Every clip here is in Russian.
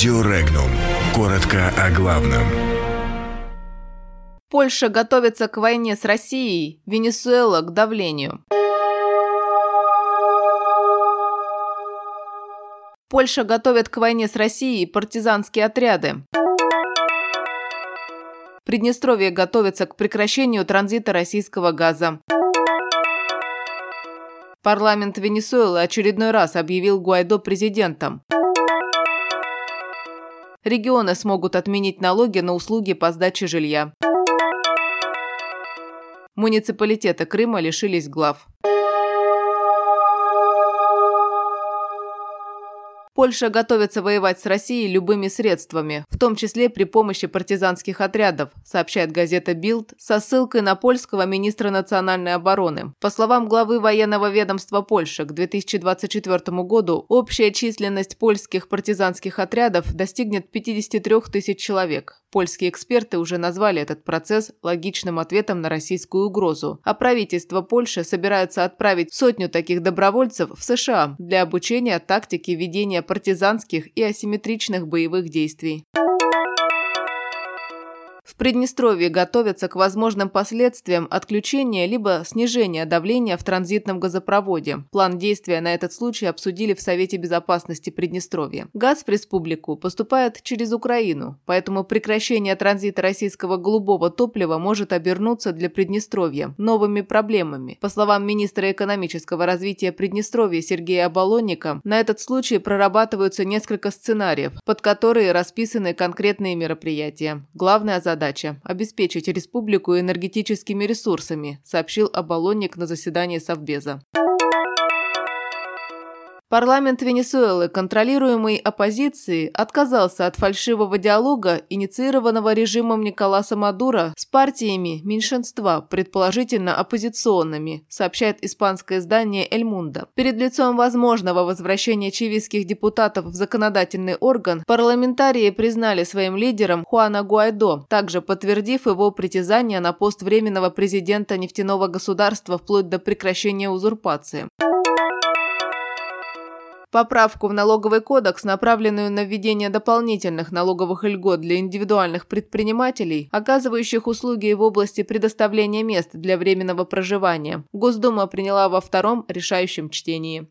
Радио Регнум. Коротко о главном. Польша готовится к войне с Россией, Венесуэла к давлению. Польша готовит к войне с Россией партизанские отряды. Приднестровье готовится к прекращению транзита российского газа. Парламент Венесуэлы очередной раз объявил Гуайдо президентом. Регионы смогут отменить налоги на услуги по сдаче жилья. Муниципалитеты Крыма лишились глав. Польша готовится воевать с Россией любыми средствами, в том числе при помощи партизанских отрядов, сообщает газета «Билд» со ссылкой на польского министра национальной обороны. По словам главы военного ведомства Польши, к 2024 году общая численность польских партизанских отрядов достигнет 53 тысяч человек. Польские эксперты уже назвали этот процесс логичным ответом на российскую угрозу, а правительство Польши собирается отправить сотню таких добровольцев в США для обучения тактике ведения партизанских и асимметричных боевых действий. Приднестровье готовятся к возможным последствиям отключения либо снижения давления в транзитном газопроводе. План действия на этот случай обсудили в Совете безопасности Приднестровья. Газ в республику поступает через Украину, поэтому прекращение транзита российского голубого топлива может обернуться для Приднестровья новыми проблемами. По словам министра экономического развития Приднестровья Сергея Оболонника, на этот случай прорабатываются несколько сценариев, под которые расписаны конкретные мероприятия. Главная задача задача – обеспечить республику энергетическими ресурсами, сообщил Оболонник на заседании Совбеза. Парламент Венесуэлы, контролируемый оппозицией, отказался от фальшивого диалога, инициированного режимом Николаса Мадуро с партиями меньшинства, предположительно оппозиционными, сообщает испанское издание «Эль Мундо». Перед лицом возможного возвращения чивистских депутатов в законодательный орган, парламентарии признали своим лидером Хуана Гуайдо, также подтвердив его притязание на пост временного президента нефтяного государства вплоть до прекращения узурпации. Поправку в налоговый кодекс, направленную на введение дополнительных налоговых льгот для индивидуальных предпринимателей, оказывающих услуги в области предоставления мест для временного проживания, Госдума приняла во втором решающем чтении.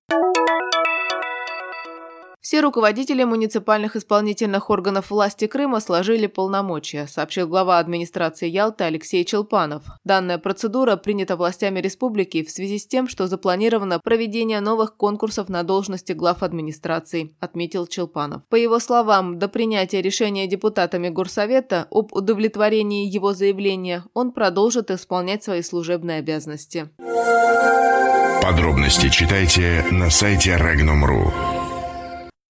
Все руководители муниципальных исполнительных органов власти Крыма сложили полномочия, сообщил глава администрации Ялты Алексей Челпанов. Данная процедура принята властями республики в связи с тем, что запланировано проведение новых конкурсов на должности глав администраций, отметил Челпанов. По его словам, до принятия решения депутатами Горсовета об удовлетворении его заявления он продолжит исполнять свои служебные обязанности. Подробности читайте на сайте Regnum.ru.